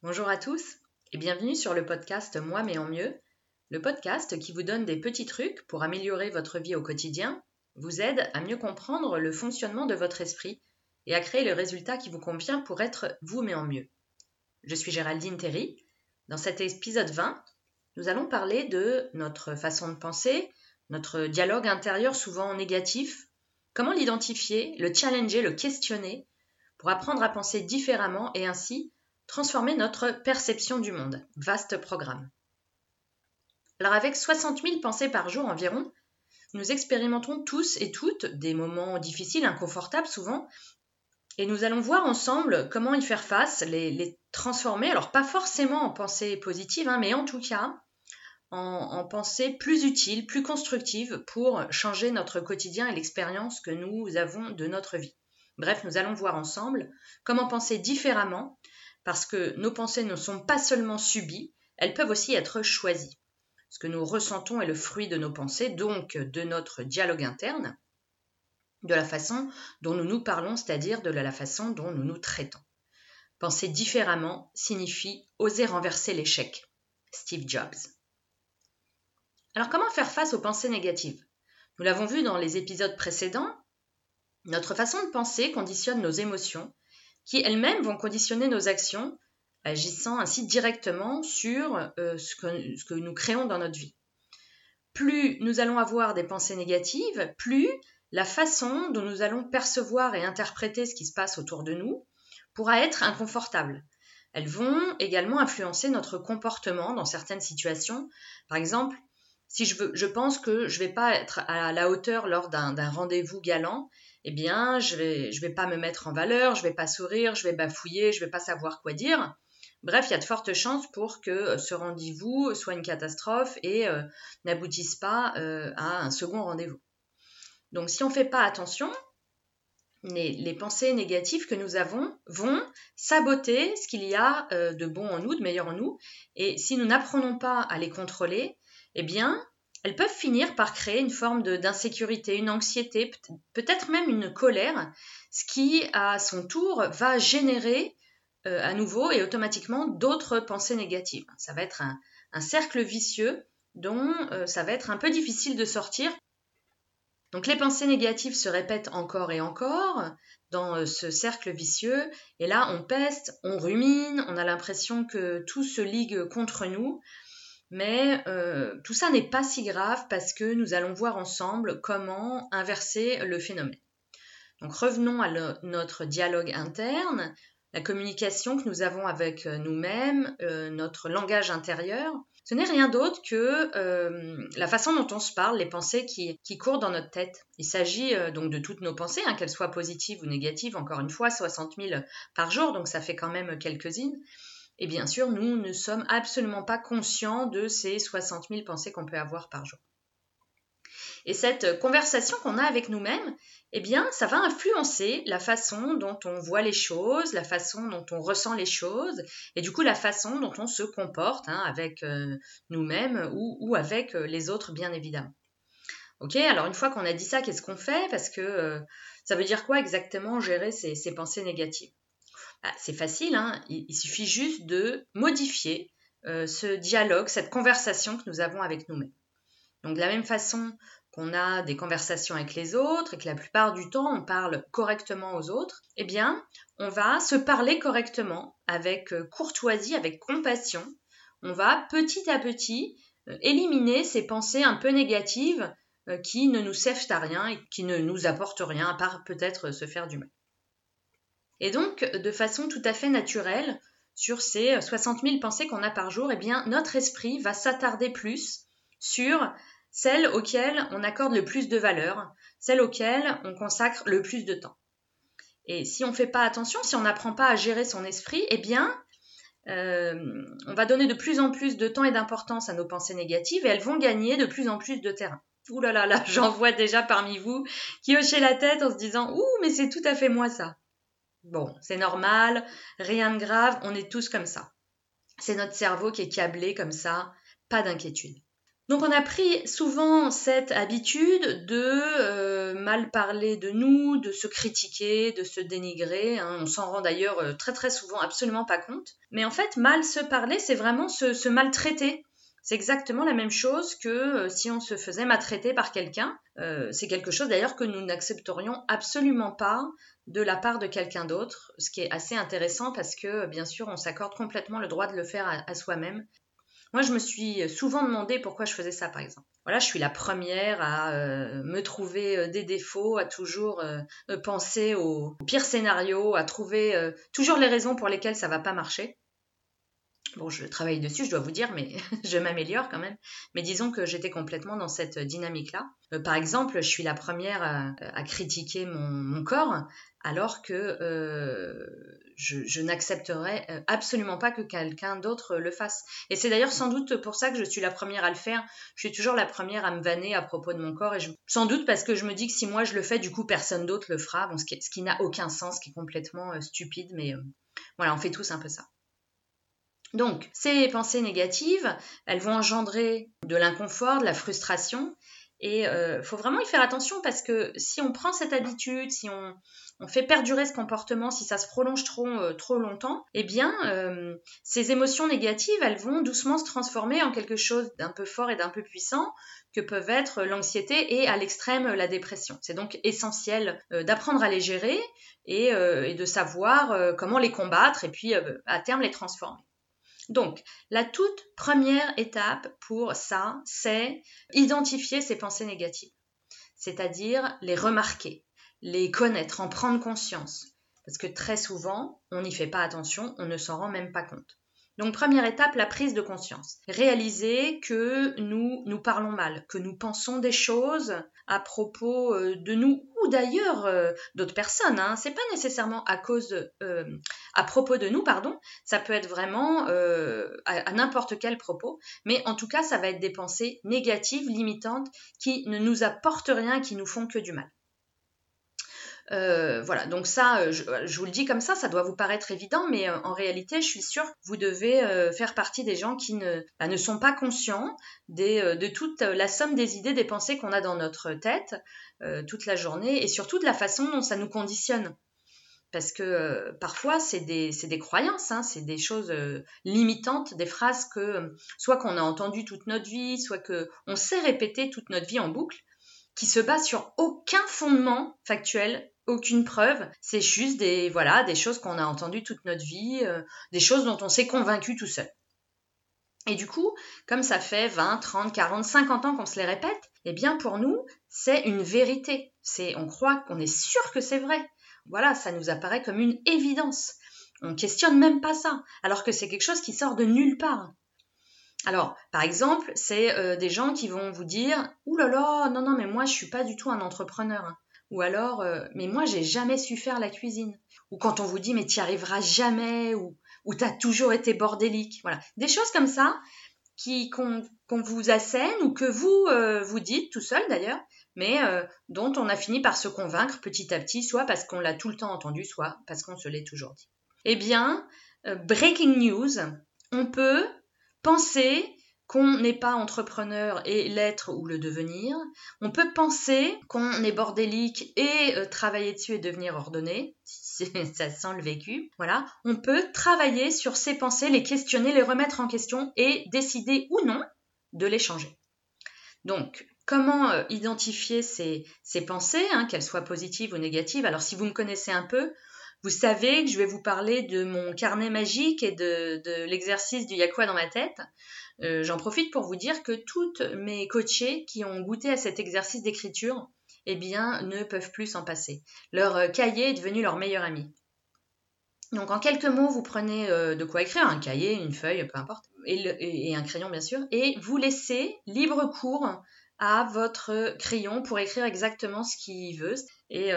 Bonjour à tous et bienvenue sur le podcast Moi mais en mieux, le podcast qui vous donne des petits trucs pour améliorer votre vie au quotidien, vous aide à mieux comprendre le fonctionnement de votre esprit et à créer le résultat qui vous convient pour être vous mais en mieux. Je suis Géraldine Terry. Dans cet épisode 20, nous allons parler de notre façon de penser, notre dialogue intérieur souvent négatif, comment l'identifier, le challenger, le questionner pour apprendre à penser différemment et ainsi transformer notre perception du monde. Vaste programme. Alors avec 60 000 pensées par jour environ, nous expérimentons tous et toutes des moments difficiles, inconfortables souvent, et nous allons voir ensemble comment y faire face, les, transformer, alors pas forcément en pensées positives, hein, mais en tout cas en, en pensées plus utiles, plus constructives pour changer notre quotidien et l'expérience que nous avons de notre vie. Bref, nous allons voir ensemble comment penser différemment parce que nos pensées ne sont pas seulement subies, elles peuvent aussi être choisies. Ce que nous ressentons est le fruit de nos pensées, donc de notre dialogue interne, de la façon dont nous nous parlons, c'est-à-dire de la façon dont nous nous traitons. Penser différemment signifie oser renverser l'échec. Steve Jobs. Alors comment faire face aux pensées négatives? Nous l'avons vu dans les épisodes précédents, notre façon de penser conditionne nos émotions qui elles-mêmes vont conditionner nos actions, agissant ainsi directement sur euh, ce, que, nous créons dans notre vie. Plus nous allons avoir des pensées négatives, plus la façon dont nous allons percevoir et interpréter ce qui se passe autour de nous pourra être inconfortable. Elles vont également influencer notre comportement dans certaines situations. Par exemple, si je pense que je ne vais pas être à la hauteur lors d'un rendez-vous galant, eh bien, je vais, vais pas me mettre en valeur, je vais pas sourire, je vais bafouiller, je vais pas savoir quoi dire. Bref, il y a de fortes chances pour que euh, ce rendez-vous soit une catastrophe et euh, n'aboutisse pas euh, à un second rendez-vous. Donc, si on ne fait pas attention, les, les, pensées négatives que nous avons vont saboter ce qu'il y a de bon en nous, de meilleur en nous. Et si nous n'apprenons pas à les contrôler, eh bien, elles peuvent finir par créer une forme d'insécurité, une anxiété, peut-être même une colère, ce qui, à son tour, va générer euh, à nouveau et automatiquement d'autres pensées négatives. Ça va être un, cercle vicieux dont euh, ça va être un peu difficile de sortir. Donc les pensées négatives se répètent encore et encore dans euh, ce cercle vicieux, et là on peste, on rumine, on a l'impression que tout se ligue contre nous, mais euh, tout ça n'est pas si grave parce que nous allons voir ensemble comment inverser le phénomène. Donc revenons à notre dialogue interne, la communication que nous avons avec euh, nous-mêmes, euh, notre langage intérieur. Ce n'est rien d'autre que la façon dont on se parle, les pensées qui, courent dans notre tête. Il s'agit donc de toutes nos pensées, hein, qu'elles soient positives ou négatives, encore une fois, 60 000 par jour, donc ça fait quand même quelques-unes. Et bien sûr, nous ne sommes absolument pas conscients de ces 60 000 pensées qu'on peut avoir par jour. Et cette conversation qu'on a avec nous-mêmes, eh bien, ça va influencer la façon dont on voit les choses, la façon dont on ressent les choses, et du coup la façon dont on se comporte hein, avec euh, nous-mêmes ou, avec euh, les autres, bien évidemment. Ok, alors une fois qu'on a dit ça, qu'est-ce qu'on fait? Parce que euh, ça veut dire quoi exactement gérer ces pensées négatives? Ah, c'est facile, hein. il, suffit juste de modifier euh, ce dialogue, cette conversation que nous avons avec nous-mêmes. Donc de la même façon qu'on a des conversations avec les autres et que la plupart du temps on parle correctement aux autres, eh bien on va se parler correctement avec euh, courtoisie, avec compassion. On va petit à petit euh, éliminer ces pensées un peu négatives qui ne nous servent à rien et qui ne nous apportent rien à part peut-être se faire du mal. Et donc, de façon tout à fait naturelle, sur ces 60 000 pensées qu'on a par jour, eh bien, notre esprit va s'attarder plus sur celles auxquelles on accorde le plus de valeur, celles auxquelles on consacre le plus de temps. Et si on ne fait pas attention, si on n'apprend pas à gérer son esprit, eh bien, euh, on va donner de plus en plus de temps et d'importance à nos pensées négatives et elles vont gagner de plus en plus de terrain. Ouh là là là, j'en vois déjà parmi vous qui hochez la tête en se disant Ouh, mais c'est tout à fait moi ça. Bon, c'est normal, rien de grave, on est tous comme ça. C'est notre cerveau qui est câblé comme ça, pas d'inquiétude. Donc on a pris souvent cette habitude de euh, mal parler de nous, de se critiquer, de se dénigrer. Hein. On s'en rend d'ailleurs euh, très très souvent absolument pas compte. Mais en fait, mal se parler, c'est vraiment se, maltraiter. C'est exactement la même chose que euh, si on se faisait maltraiter par quelqu'un. c'est quelque chose d'ailleurs que nous n'accepterions absolument pas de la part de quelqu'un d'autre, ce qui est assez intéressant parce que bien sûr on s'accorde complètement le droit de le faire à soi-même moi, je me suis souvent demandé pourquoi je faisais ça, par exemple. Voilà, je suis la première à euh, me trouver euh, des défauts, à toujours euh, penser au pire scénario, à trouver toujours les raisons pour lesquelles ça va pas marcher. Bon, je travaille dessus, je dois vous dire, mais je m'améliore quand même. Mais disons que j'étais complètement dans cette dynamique-là. par exemple, je suis la première à, critiquer mon, corps, alors que euh, je, n'accepterais euh, absolument pas que quelqu'un d'autre le fasse. Et c'est d'ailleurs sans doute pour ça que je suis la première à le faire. Je suis toujours la première à me vanner à propos de mon corps, et sans doute parce que je me dis que si moi je le fais, du coup personne d'autre le fera, ce qui, n'a aucun sens, ce qui est complètement euh, stupide, mais voilà, on fait tous un peu ça. Donc, ces pensées négatives, elles vont engendrer de l'inconfort, de la frustration, et il faut vraiment y faire attention parce que si on prend cette habitude, si on, on fait perdurer ce comportement, si ça se prolonge trop, euh, trop longtemps, eh bien, euh, ces émotions négatives, elles vont doucement se transformer en quelque chose d'un peu fort et d'un peu puissant que peuvent être l'anxiété et à l'extrême la dépression. C'est donc essentiel euh, d'apprendre à les gérer et, et de savoir comment les combattre et puis à terme les transformer. Donc, la toute première étape pour ça, c'est identifier ces pensées négatives, c'est-à-dire les remarquer les connaître, en prendre conscience. Parce que très souvent, on n'y fait pas attention, on ne s'en rend même pas compte. Donc première étape, la prise de conscience. Réaliser que nous nous parlons mal, que nous pensons des choses à propos euh, de nous ou d'ailleurs euh, d'autres personnes. Hein. C'est pas nécessairement à cause, euh, à propos de nous, pardon. Ça peut être vraiment à n'importe quel propos, mais en tout cas, ça va être des pensées négatives, limitantes, qui ne nous apportent rien, qui nous font que du mal. Euh, voilà, donc ça, euh, je, vous le dis comme ça, ça doit vous paraître évident, mais euh, en réalité, je suis sûre que vous devez faire partie des gens qui ne, bah, ne sont pas conscients de toute la somme des idées, des pensées qu'on a dans notre tête toute la journée, et surtout de la façon dont ça nous conditionne. Parce que parfois, c'est des, des, croyances, hein, c'est des choses limitantes, des phrases que soit qu'on a entendues toute notre vie, soit qu'on sait répéter toute notre vie en boucle, qui se basent sur aucun fondement factuel aucune preuve, c'est juste des voilà des choses qu'on a entendues toute notre vie, euh, des choses dont on s'est convaincu tout seul. Et du coup, comme ça fait 20, 30, 40, 50 ans qu'on se les répète, eh bien pour nous, c'est une vérité. C'est on croit qu'on est sûr que c'est vrai. Voilà, ça nous apparaît comme une évidence. On questionne même pas ça, alors que c'est quelque chose qui sort de nulle part. Alors, par exemple, c'est euh, des gens qui vont vous dire Ouh là là, non, non, mais moi je suis pas du tout un entrepreneur. Ou alors, euh, mais moi, j'ai jamais su faire la cuisine. Ou quand on vous dit, mais tu n'y arriveras jamais, ou, ou tu as toujours été bordélique. Voilà. Des choses comme ça qui qu'on vous assène ou que vous euh, vous dites tout seul d'ailleurs, mais euh, dont on a fini par se convaincre petit à petit, soit parce qu'on l'a tout le temps entendu, soit parce qu'on se l'est toujours dit. Eh bien, breaking news, on peut penser qu'on n'est pas entrepreneur et l'être ou le devenir. On peut penser qu'on est bordélique et euh, travailler dessus et devenir ordonné, ça sent le vécu. Voilà. On peut travailler sur ces pensées, les questionner, les remettre en question et décider ou non de les changer. Donc, comment euh, identifier ces, pensées, hein, qu'elles soient positives ou négatives? Alors, si vous me connaissez un peu, vous savez que je vais vous parler de mon carnet magique et de, l'exercice du Yakwa dans ma tête. Euh, j'en profite pour vous dire que toutes mes coachées qui ont goûté à cet exercice d'écriture, eh bien, ne peuvent plus s'en passer. Leur euh, cahier est devenu leur meilleur ami. Donc en quelques mots, vous prenez euh, de quoi écrire, un cahier, une feuille, peu importe, et, un crayon bien sûr, et vous laissez libre cours à votre crayon pour écrire exactement ce qu'il veut. Et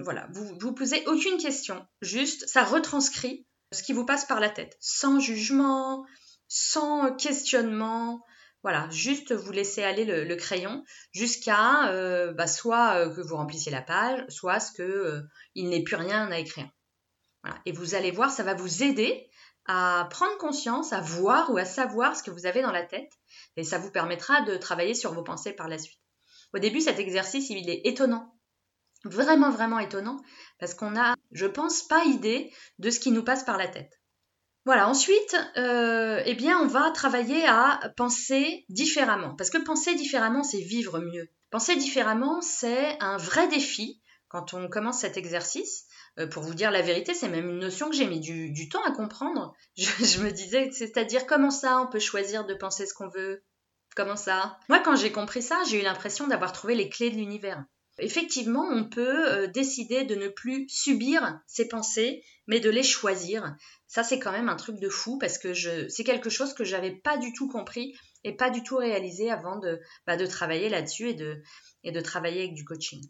voilà, vous vous posez aucune question, juste ça retranscrit ce qui vous passe par la tête, sans jugement, sans questionnement. Voilà, juste vous laissez aller le, crayon jusqu'à euh, bah, soit euh, que vous remplissiez la page, soit ce que euh, il n'ait plus rien à écrire. Et vous allez voir, ça va vous aider à prendre conscience, à voir ou à savoir ce que vous avez dans la tête. Et ça vous permettra de travailler sur vos pensées par la suite. Au début, cet exercice, il est étonnant. Vraiment, vraiment étonnant. Parce qu'on n'a, je pense, pas idée de ce qui nous passe par la tête. Voilà, ensuite, euh, eh bien, on va travailler à penser différemment. Parce que penser différemment, c'est vivre mieux. Penser différemment, c'est un vrai défi quand on commence cet exercice. Euh, pour vous dire la vérité, c'est même une notion que j'ai mis du, temps à comprendre. Je, me disais, c'est-à-dire comment ça, on peut choisir de penser ce qu'on veut? Comment ça? Moi, quand j'ai compris ça, j'ai eu l'impression d'avoir trouvé les clés de l'univers. Effectivement, on peut euh, décider de ne plus subir ses pensées, mais de les choisir. Ça, c'est quand même un truc de fou parce que c'est quelque chose que j'avais pas du tout compris et pas du tout réalisé avant de, bah, travailler là-dessus et de, travailler avec du coaching.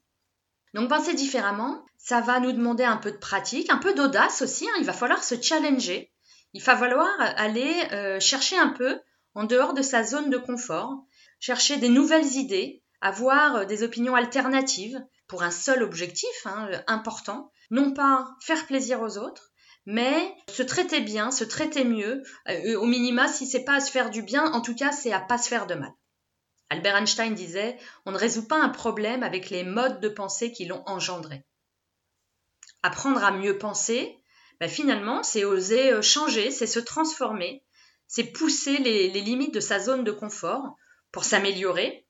Donc penser différemment, ça va nous demander un peu de pratique, un peu d'audace aussi. Hein. Il va falloir se challenger. Il va falloir aller euh, chercher un peu en dehors de sa zone de confort, chercher des nouvelles idées, avoir euh, des opinions alternatives pour un seul objectif hein, euh, important, non pas faire plaisir aux autres, mais se traiter bien, se traiter mieux, euh, au minima, si c'est pas à se faire du bien, en tout cas, c'est à pas se faire de mal. Albert Einstein disait On ne résout pas un problème avec les modes de pensée qui l'ont engendré. Apprendre à mieux penser, ben finalement, c'est oser changer, c'est se transformer, c'est pousser les, les limites de sa zone de confort pour s'améliorer,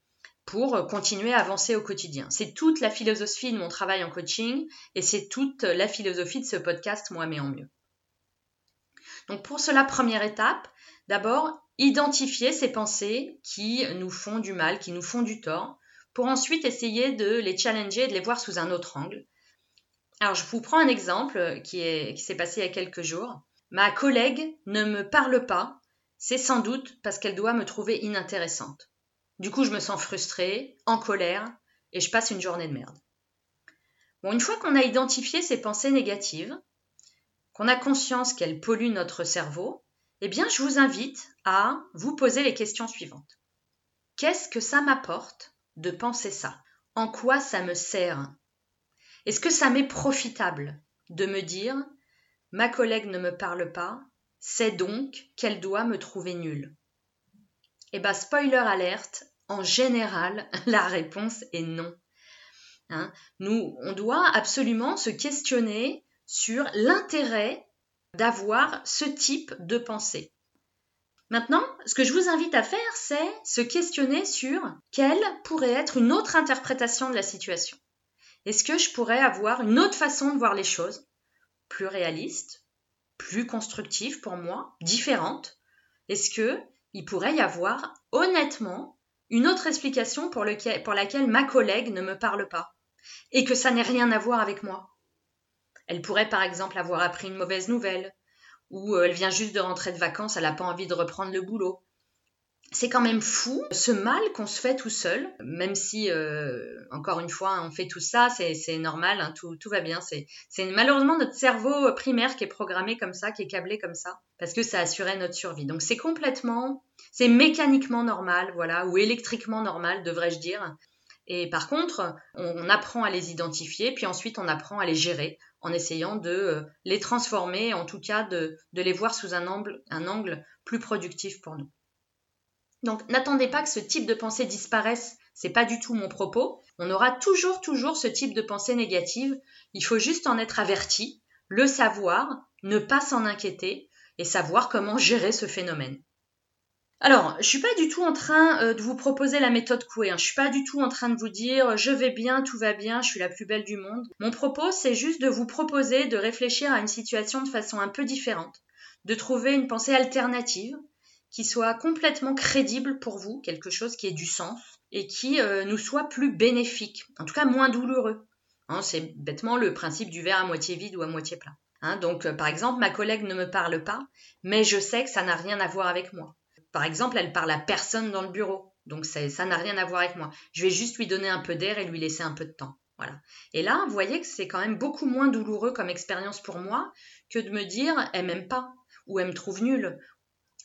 pour continuer à avancer au quotidien. C'est toute la philosophie de mon travail en coaching et c'est toute la philosophie de ce podcast Moi mais en mieux. Donc pour cela, première étape, d'abord, identifier ces pensées qui nous font du mal, qui nous font du tort, pour ensuite essayer de les challenger et de les voir sous un autre angle. Alors je vous prends un exemple qui s'est passé il y a quelques jours. Ma collègue ne me parle pas, c'est sans doute parce qu'elle doit me trouver inintéressante. Du coup, je me sens frustrée, en colère, et je passe une journée de merde. Bon, une fois qu'on a identifié ces pensées négatives, qu'on a conscience qu'elles polluent notre cerveau, eh bien, je vous invite à vous poser les questions suivantes. Qu'est-ce que ça m'apporte de penser ça? En quoi ça me sert? Est-ce que ça m'est profitable de me dire ma collègue ne me parle pas, c'est donc qu'elle doit me trouver nulle Eh bien, spoiler alerte, en général, la réponse est non. Hein. Nous, on doit absolument se questionner sur l'intérêt d'avoir ce type de pensée. Maintenant, ce que je vous invite à faire, c'est se questionner sur quelle pourrait être une autre interprétation de la situation. Est-ce que je pourrais avoir une autre façon de voir les choses, plus réaliste, plus constructive pour moi, différente? Est-ce que il pourrait y avoir honnêtement une autre explication pour, laquelle ma collègue ne me parle pas, et que ça n'ait rien à voir avec moi. Elle pourrait par exemple avoir appris une mauvaise nouvelle, ou euh, elle vient juste de rentrer de vacances, elle n'a pas envie de reprendre le boulot. C'est quand même fou ce mal qu'on se fait tout seul, même si, euh, encore une fois, on fait tout ça, c'est normal, hein, tout, va bien. C'est malheureusement notre cerveau primaire qui est programmé comme ça, qui est câblé comme ça, parce que ça assurait notre survie. Donc c'est complètement c'est mécaniquement normal, voilà, ou électriquement normal, devrais-je dire. Et par contre, on, apprend à les identifier, puis ensuite on apprend à les gérer en essayant de euh, les transformer, en tout cas de, les voir sous un angle plus productif pour nous. Donc n'attendez pas que ce type de pensée disparaisse, c'est pas du tout mon propos. On aura toujours toujours ce type de pensée négative, il faut juste en être averti, le savoir, ne pas s'en inquiéter et savoir comment gérer ce phénomène. Alors, je suis pas du tout en train euh, de vous proposer la méthode Coué. Hein. Je suis pas du tout en train de vous dire je vais bien, tout va bien, je suis la plus belle du monde. Mon propos, c'est juste de vous proposer de réfléchir à une situation de façon un peu différente, de trouver une pensée alternative qui soit complètement crédible pour vous, quelque chose qui ait du sens et qui euh, nous soit plus bénéfique, en tout cas moins douloureux. Hein, c'est bêtement le principe du verre à moitié vide ou à moitié plein. Donc, euh, par exemple, ma collègue ne me parle pas, mais je sais que ça n'a rien à voir avec moi. Par exemple, elle parle à personne dans le bureau. Donc ça n'a rien à voir avec moi. Je vais juste lui donner un peu d'air et lui laisser un peu de temps. Voilà. Et là, vous voyez que c'est quand même beaucoup moins douloureux comme expérience pour moi que de me dire elle m'aime pas ou elle me trouve nulle.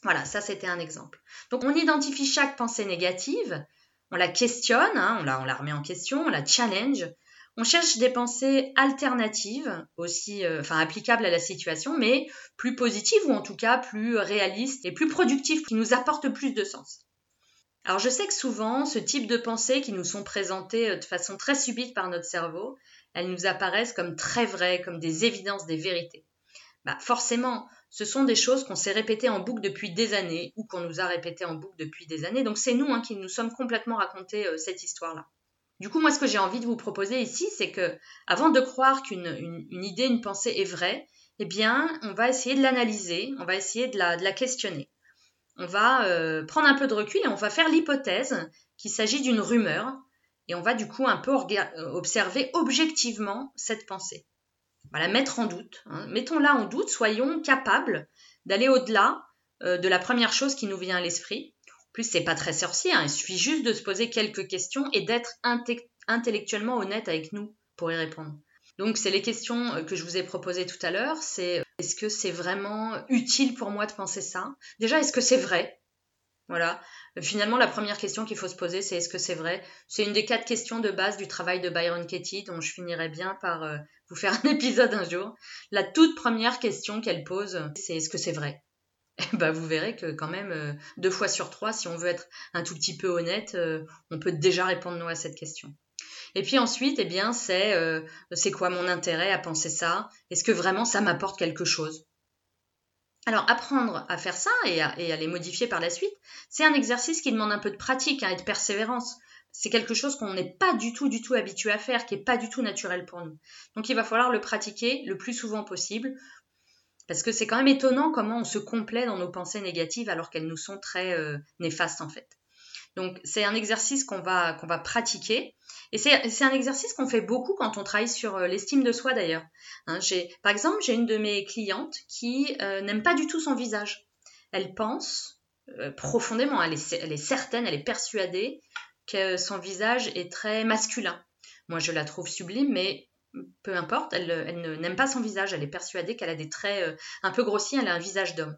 Voilà, ça c'était un exemple. Donc on identifie chaque pensée négative, on la questionne, hein, on, la, remet en question, on la challenge, on cherche des pensées alternatives, aussi, euh, enfin applicables à la situation, mais plus positives ou en tout cas plus réalistes et plus productives, qui nous apportent plus de sens. Alors je sais que souvent, ce type de pensées qui nous sont présentées euh, de façon très subite par notre cerveau, elles nous apparaissent comme très vraies, comme des évidences, des vérités. Bah forcément, ce sont des choses qu'on s'est répétées en boucle depuis des années ou qu'on nous a répétées en boucle depuis des années. Donc c'est nous hein, qui nous sommes complètement raconté euh, cette histoire-là. Du coup, moi, ce que j'ai envie de vous proposer ici, c'est que, avant de croire qu'une une, idée, une pensée est vraie, eh bien, on va essayer de l'analyser, on va essayer de la, questionner. On va euh, prendre un peu de recul et on va faire l'hypothèse qu'il s'agit d'une rumeur, et on va du coup un peu observer objectivement cette pensée. La mettre en doute. Hein. Mettons-la en doute, soyons capables d'aller au-delà euh, de la première chose qui nous vient à l'esprit plus, c'est pas très sorcier, hein. il suffit juste de se poser quelques questions et d'être intellectuellement honnête avec nous pour y répondre. Donc, c'est les questions euh, que je vous ai proposées tout à l'heure. C'est est-ce que c'est vraiment utile pour moi de penser ça? Déjà, est-ce que c'est vrai? Voilà. Finalement, la première question qu'il faut se poser, c'est est-ce que c'est vrai? C'est une des quatre questions de base du travail de Byron Katie, dont je finirai bien par euh, vous faire un épisode un jour. La toute première question qu'elle pose, c'est est-ce que c'est vrai? Bah, vous verrez que quand même, euh, deux fois sur trois, si on veut être un tout petit peu honnête, euh, on peut déjà répondre nous à cette question. Et puis ensuite, eh bien, c'est euh, c'est quoi mon intérêt à penser ça? Est-ce que vraiment ça m'apporte quelque chose? Alors, apprendre à faire ça et à, les modifier par la suite, c'est un exercice qui demande un peu de pratique hein, et de persévérance. C'est quelque chose qu'on n'est pas du tout, du tout habitué à faire, qui n'est pas du tout naturel pour nous. Donc, il va falloir le pratiquer le plus souvent possible parce que c'est quand même étonnant comment on se complaît dans nos pensées négatives alors qu'elles nous sont très euh, néfastes en fait. Donc c'est un exercice qu'on va, pratiquer. Et c'est un exercice qu'on fait beaucoup quand on travaille sur euh, l'estime de soi d'ailleurs. Hein, par exemple, j'ai une de mes clientes qui euh, n'aime pas du tout son visage. Elle pense profondément, elle est, elle est certaine, elle est persuadée que son visage est très masculin. Moi, je la trouve sublime, mais peu importe, elle, n'aime pas son visage, elle est persuadée qu'elle a des traits euh, un peu grossiers, elle a un visage d'homme.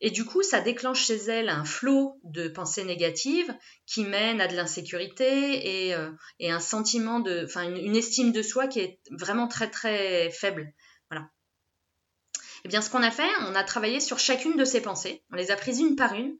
Et du coup, ça déclenche chez elle un flot de pensées négatives qui mène à de l'insécurité et, euh, un sentiment de, enfin, une, estime de soi qui est vraiment très très faible. Voilà. Et eh bien, ce qu'on a fait, on a travaillé sur chacune de ces pensées, on les a prises une par une,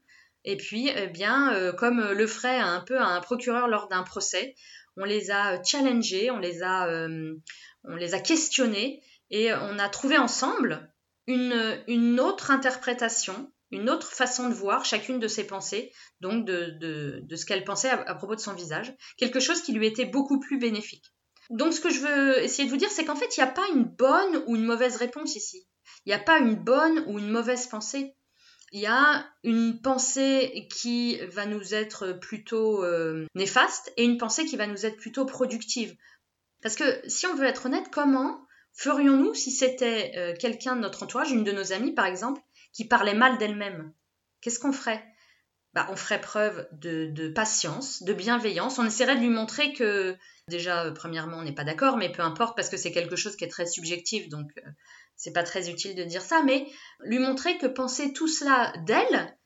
et puis, eh bien, euh, comme le ferait un peu un procureur lors d'un procès, on les a euh, challengés, on les a, euh, on les a questionnés et on a trouvé ensemble une, autre interprétation, une autre façon de voir chacune de ses pensées, donc de, de, ce qu'elle pensait à, propos de son visage, quelque chose qui lui était beaucoup plus bénéfique. Donc ce que je veux essayer de vous dire, c'est qu'en fait, il n'y a pas une bonne ou une mauvaise réponse ici. Il n'y a pas une bonne ou une mauvaise pensée il y a une pensée qui va nous être plutôt euh, néfaste et une pensée qui va nous être plutôt productive. Parce que si on veut être honnête, comment ferions-nous si c'était euh, quelqu'un de notre entourage, une de nos amies par exemple, qui parlait mal d'elle-même? Qu'est-ce qu'on ferait? Bah, On ferait preuve de, patience, de bienveillance. On essaierait de lui montrer que, déjà, euh, premièrement, on n'est pas d'accord, mais peu importe, parce que c'est quelque chose qui est très subjectif, donc c'est pas très utile de dire ça, mais lui montrer que penser tout cela d'elle,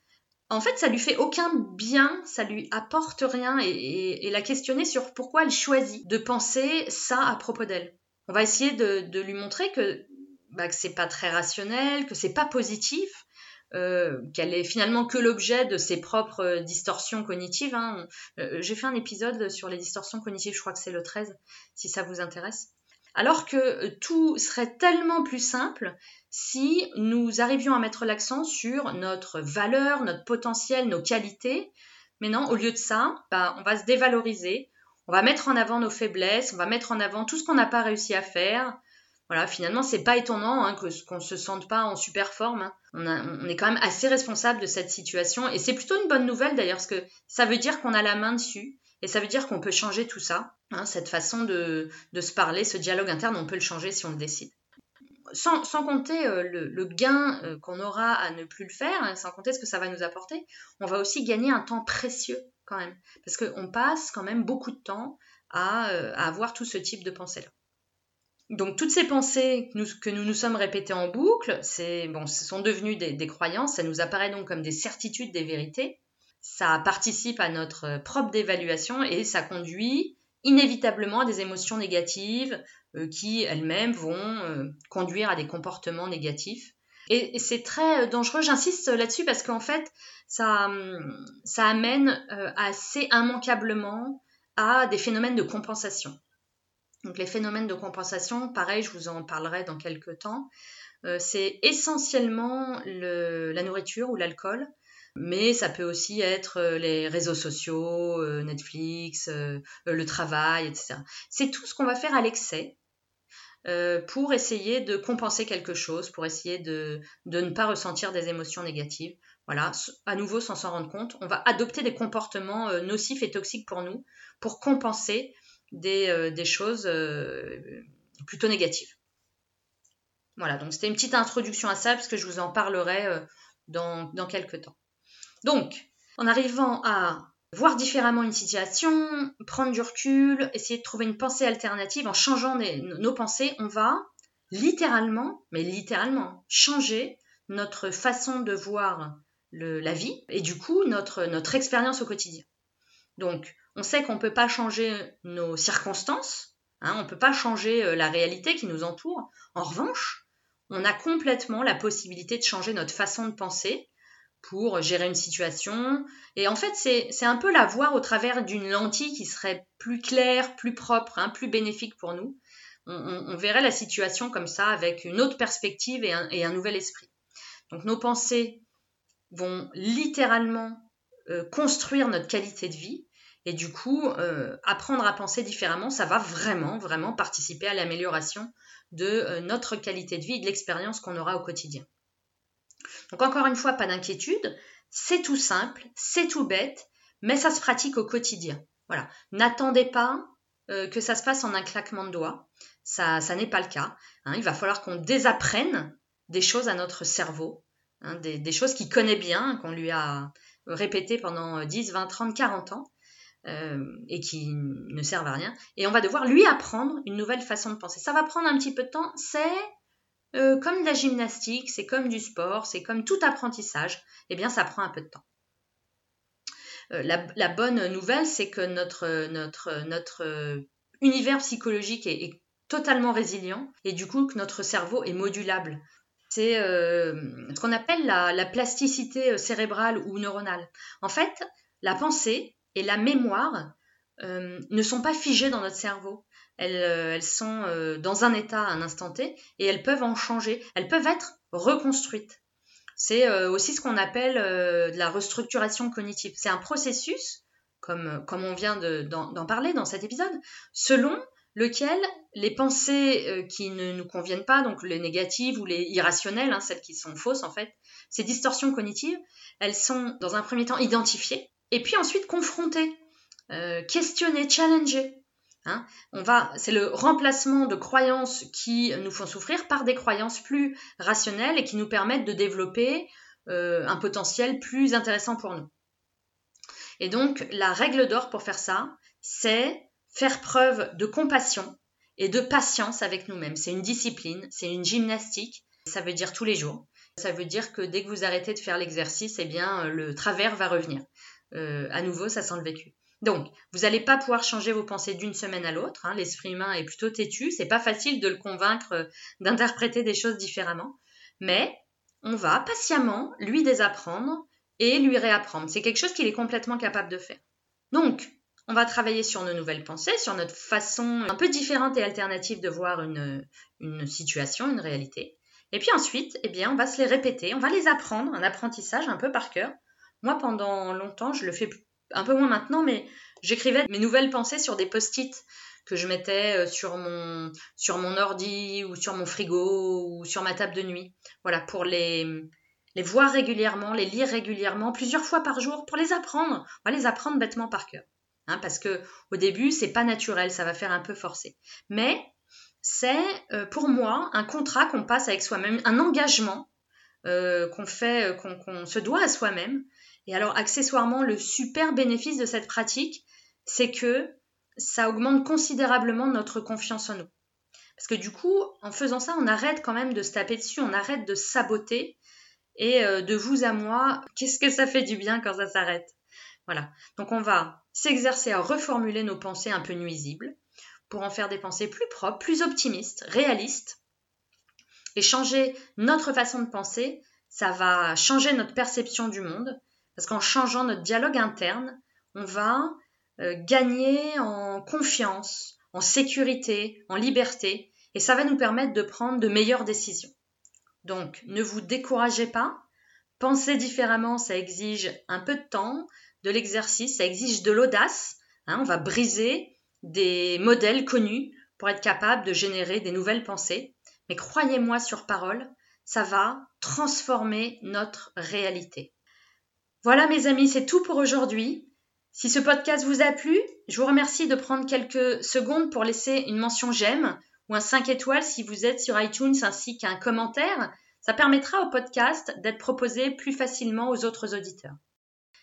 en fait, ça lui fait aucun bien, ça lui apporte rien, et, la questionner sur pourquoi elle choisit de penser ça à propos d'elle. On va essayer de, lui montrer que, bah, que c'est pas très rationnel, que c'est pas positif, euh, qu'elle est finalement que l'objet de ses propres distorsions cognitives. Hein. Euh, j'ai fait un épisode sur les distorsions cognitives, je crois que c'est le 13, si ça vous intéresse. Alors que euh, tout serait tellement plus simple si nous arrivions à mettre l'accent sur notre valeur, notre potentiel, nos qualités. Mais non, au lieu de ça, bah, on va se dévaloriser, on va mettre en avant nos faiblesses, on va mettre en avant tout ce qu'on n'a pas réussi à faire. Voilà, finalement, c'est pas étonnant hein, qu'on ne se sente pas en super forme. Hein. On, est quand même assez responsable de cette situation et c'est plutôt une bonne nouvelle d'ailleurs parce que ça veut dire qu'on a la main dessus et ça veut dire qu'on peut changer tout ça. Hein, cette façon de, se parler, ce dialogue interne, on peut le changer si on le décide. Sans, compter euh, le, gain euh, qu'on aura à ne plus le faire, hein, sans compter ce que ça va nous apporter, on va aussi gagner un temps précieux quand même. Parce qu'on passe quand même beaucoup de temps à, euh, avoir tout ce type de pensées-là. Donc toutes ces pensées que nous nous, sommes répétées en boucle, c'est bon, ce sont devenues des, croyances, ça nous apparaît donc comme des certitudes, des vérités. Ça participe à notre propre dévaluation et ça conduit inévitablement à des émotions négatives euh, qui elles-mêmes vont euh, conduire à des comportements négatifs. Et, c'est très dangereux, j'insiste là-dessus parce qu'en fait, ça, ça amène assez immanquablement à des phénomènes de compensation. Donc les phénomènes de compensation, pareil, je vous en parlerai dans quelques temps. Euh, c'est essentiellement la nourriture ou l'alcool, mais ça peut aussi être euh, les réseaux sociaux, euh, Netflix, le travail, etc. C'est tout ce qu'on va faire à l'excès pour essayer de compenser quelque chose, pour essayer de, de, ne pas ressentir des émotions négatives. Voilà, à nouveau sans s'en rendre compte, on va adopter des comportements nocifs et toxiques pour nous pour compenser des, des choses plutôt négatives. Voilà, donc c'était une petite introduction à ça, parce que je vous en parlerai euh, dans, dans quelques temps. Donc, en arrivant à voir différemment une situation, prendre du recul, essayer de trouver une pensée alternative, en changeant nos pensées, on va littéralement, mais littéralement, changer notre façon de voir la vie et du coup notre, notre expérience au quotidien. Donc, on sait qu'on ne peut pas changer nos circonstances, hein, on ne peut pas changer euh, la réalité qui nous entoure. En revanche, on a complètement la possibilité de changer notre façon de penser pour gérer une situation. Et en fait, c'est un peu la voir au travers d'une lentille qui serait plus claire, plus propre, hein, plus bénéfique pour nous. On, verrait la situation comme ça, avec une autre perspective et un, nouvel esprit. Donc nos pensées vont littéralement euh, construire notre qualité de vie. Et du coup, euh, apprendre à penser différemment, ça va vraiment, vraiment participer à l'amélioration de euh, notre qualité de vie et de l'expérience qu'on aura au quotidien. Donc encore une fois, pas d'inquiétude, c'est tout simple, c'est tout bête, mais ça se pratique au quotidien. Voilà, n'attendez pas euh, que ça se passe en un claquement de doigts, ça, n'est pas le cas. Hein. Il va falloir qu'on désapprenne des choses à notre cerveau, hein, des, choses qu'il connaît bien, qu'on lui a répétées pendant 10, 20, 30, 40 ans, euh, et qui ne servent à rien. Et on va devoir lui apprendre une nouvelle façon de penser. Ça va prendre un petit peu de temps. C'est euh, comme de la gymnastique, c'est comme du sport, c'est comme tout apprentissage. Eh bien, ça prend un peu de temps. Euh, la, bonne nouvelle, c'est que notre, notre, notre univers psychologique est, totalement résilient et du coup que notre cerveau est modulable. C'est ce qu'on appelle la, la, plasticité cérébrale ou neuronale. En fait, la pensée, et la mémoire euh, ne sont pas figées dans notre cerveau. Elles, euh, sont euh, dans un état à un instant T et elles peuvent en changer. Elles peuvent être reconstruites. C'est aussi ce qu'on appelle la restructuration cognitive. C'est un processus, comme, comme on vient d'en parler dans cet épisode, selon lequel les pensées qui ne nous conviennent pas, donc les négatives ou les irrationnelles, hein, celles qui sont fausses en fait, ces distorsions cognitives, elles sont dans un premier temps identifiées et puis ensuite confronter, euh, questionner, challenger. Hein. On va, c'est le remplacement de croyances qui nous font souffrir par des croyances plus rationnelles et qui nous permettent de développer euh, un potentiel plus intéressant pour nous. Et donc, la règle d'or pour faire ça, c'est faire preuve de compassion et de patience avec nous-mêmes. C'est une discipline, c'est une gymnastique. Ça veut dire tous les jours. Ça veut dire que dès que vous arrêtez de faire l'exercice, eh bien, le travers va revenir. Euh, à nouveau, ça sent le vécu. Donc, vous n'allez pas pouvoir changer vos pensées d'une semaine à l'autre. Hein. L'esprit humain est plutôt têtu. C'est pas facile de le convaincre euh, d'interpréter des choses différemment. Mais on va patiemment lui désapprendre et lui réapprendre. C'est quelque chose qu'il est complètement capable de faire. Donc, on va travailler sur nos nouvelles pensées, sur notre façon un peu différente et alternative de voir une, une situation, une réalité. Et puis ensuite, eh bien, on va se les répéter, on va les apprendre, un apprentissage un peu par cœur, moi, pendant longtemps, je le fais un peu moins maintenant, mais j'écrivais mes nouvelles pensées sur des post-it que je mettais euh, sur mon, sur mon ordi ou sur mon frigo ou sur ma table de nuit. Voilà, pour les, les voir régulièrement, les lire régulièrement, plusieurs fois par jour, pour les apprendre. On va les apprendre bêtement par cœur. Hein, parce que au début, c'est pas naturel, ça va faire un peu forcé. Mais c'est euh, pour moi un contrat qu'on passe avec soi-même, un engagement euh, qu'on fait, qu'on se doit à soi-même, et alors, accessoirement, le super bénéfice de cette pratique, c'est que ça augmente considérablement notre confiance en nous. Parce que du coup, en faisant ça, on arrête quand même de se taper dessus, on arrête de saboter. Et euh, de vous à moi, qu'est-ce que ça fait du bien quand ça s'arrête? Voilà. Donc on va s'exercer à reformuler nos pensées un peu nuisibles pour en faire des pensées plus propres, plus optimistes, réalistes. Et changer notre façon de penser, ça va changer notre perception du monde, parce qu'en changeant notre dialogue interne, on va euh, gagner en confiance, en sécurité, en liberté, et ça va nous permettre de prendre de meilleures décisions. Donc, ne vous découragez pas. Penser différemment, ça exige un peu de temps, de l'exercice, ça exige de l'audace. Hein, on va briser des modèles connus pour être capable de générer des nouvelles pensées. Mais croyez-moi sur parole, ça va transformer notre réalité. Voilà mes amis, c'est tout pour aujourd'hui. Si ce podcast vous a plu, je vous remercie de prendre quelques secondes pour laisser une mention j'aime ou un 5 étoiles si vous êtes sur iTunes ainsi qu'un commentaire. Ça permettra au podcast d'être proposé plus facilement aux autres auditeurs.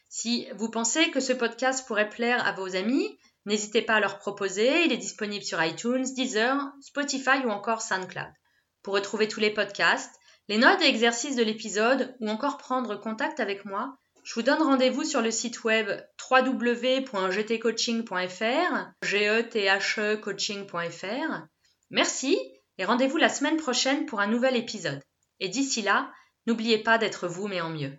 Si vous pensez que ce podcast pourrait plaire à vos amis, n'hésitez pas à leur proposer. Il est disponible sur iTunes, Deezer, Spotify ou encore SoundCloud. Pour retrouver tous les podcasts, les notes et exercices de l'épisode ou encore prendre contact avec moi, je vous donne rendez-vous sur le site web www.gtcoaching.fr, g-e-t-h-e coaching.fr. Merci et rendez-vous la semaine prochaine pour un nouvel épisode. Et d'ici là, n'oubliez pas d'être vous mais en mieux.